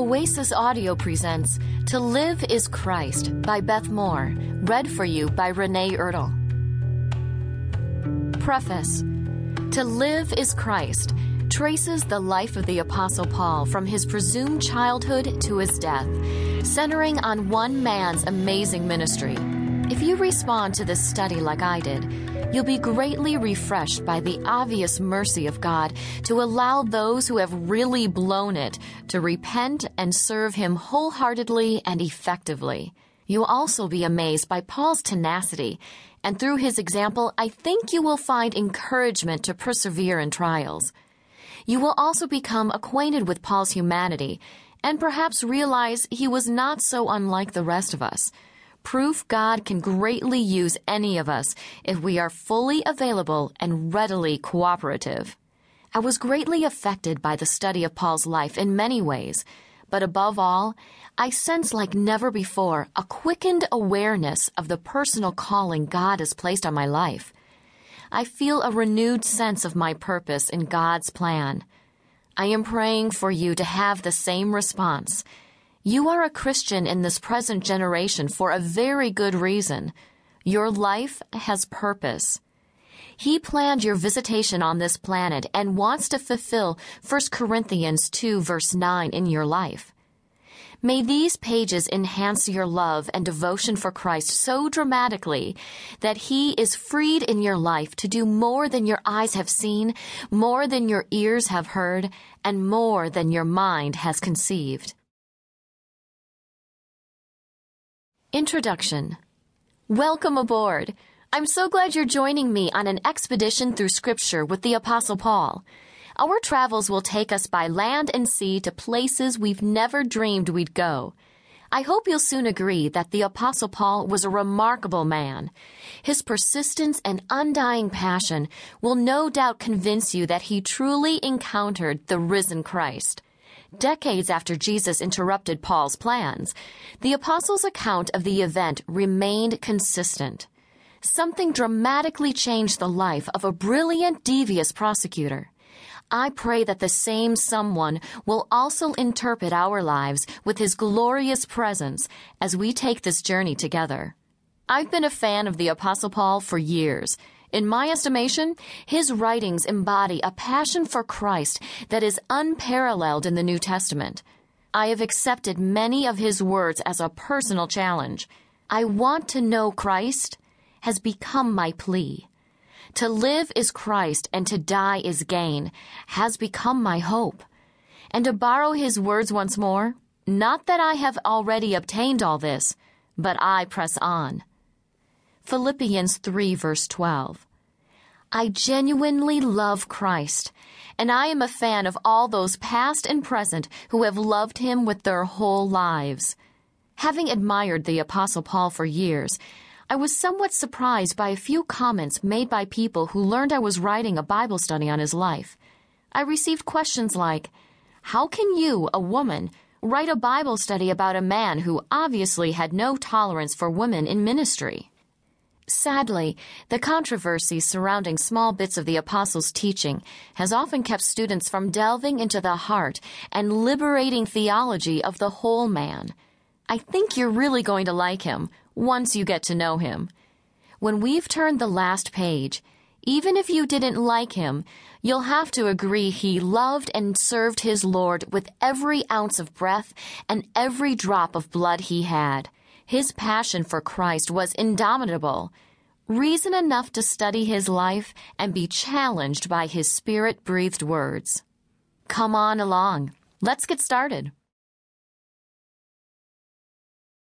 Oasis Audio presents To Live is Christ by Beth Moore, read for you by Renee Ertl. Preface To Live is Christ traces the life of the Apostle Paul from his presumed childhood to his death, centering on one man's amazing ministry. If you respond to this study like I did, you'll be greatly refreshed by the obvious mercy of God to allow those who have really blown it to repent and serve Him wholeheartedly and effectively. You'll also be amazed by Paul's tenacity, and through his example, I think you will find encouragement to persevere in trials. You will also become acquainted with Paul's humanity and perhaps realize he was not so unlike the rest of us proof God can greatly use any of us if we are fully available and readily cooperative. I was greatly affected by the study of Paul's life in many ways, but above all, I sense like never before a quickened awareness of the personal calling God has placed on my life. I feel a renewed sense of my purpose in God's plan. I am praying for you to have the same response you are a Christian in this present generation for a very good reason. Your life has purpose. He planned your visitation on this planet and wants to fulfill 1 Corinthians 2 verse 9 in your life. May these pages enhance your love and devotion for Christ so dramatically that He is freed in your life to do more than your eyes have seen, more than your ears have heard, and more than your mind has conceived. Introduction Welcome aboard. I'm so glad you're joining me on an expedition through Scripture with the Apostle Paul. Our travels will take us by land and sea to places we've never dreamed we'd go. I hope you'll soon agree that the Apostle Paul was a remarkable man. His persistence and undying passion will no doubt convince you that he truly encountered the risen Christ. Decades after Jesus interrupted Paul's plans, the apostles' account of the event remained consistent. Something dramatically changed the life of a brilliant, devious prosecutor. I pray that the same someone will also interpret our lives with his glorious presence as we take this journey together. I've been a fan of the Apostle Paul for years in my estimation, his writings embody a passion for Christ that is unparalleled in the New Testament. I have accepted many of his words as a personal challenge. I want to know Christ has become my plea. To live is Christ and to die is gain has become my hope. And to borrow his words once more, not that I have already obtained all this, but I press on. Philippians 3 verse 12. I genuinely love Christ, and I am a fan of all those past and present who have loved him with their whole lives. Having admired the Apostle Paul for years, I was somewhat surprised by a few comments made by people who learned I was writing a Bible study on his life. I received questions like, How can you, a woman, write a Bible study about a man who obviously had no tolerance for women in ministry? Sadly, the controversy surrounding small bits of the Apostles' teaching has often kept students from delving into the heart and liberating theology of the whole man. I think you're really going to like him once you get to know him. When we've turned the last page, even if you didn't like him, you'll have to agree he loved and served his Lord with every ounce of breath and every drop of blood he had. His passion for Christ was indomitable. Reason enough to study his life and be challenged by his spirit breathed words. Come on along. Let's get started.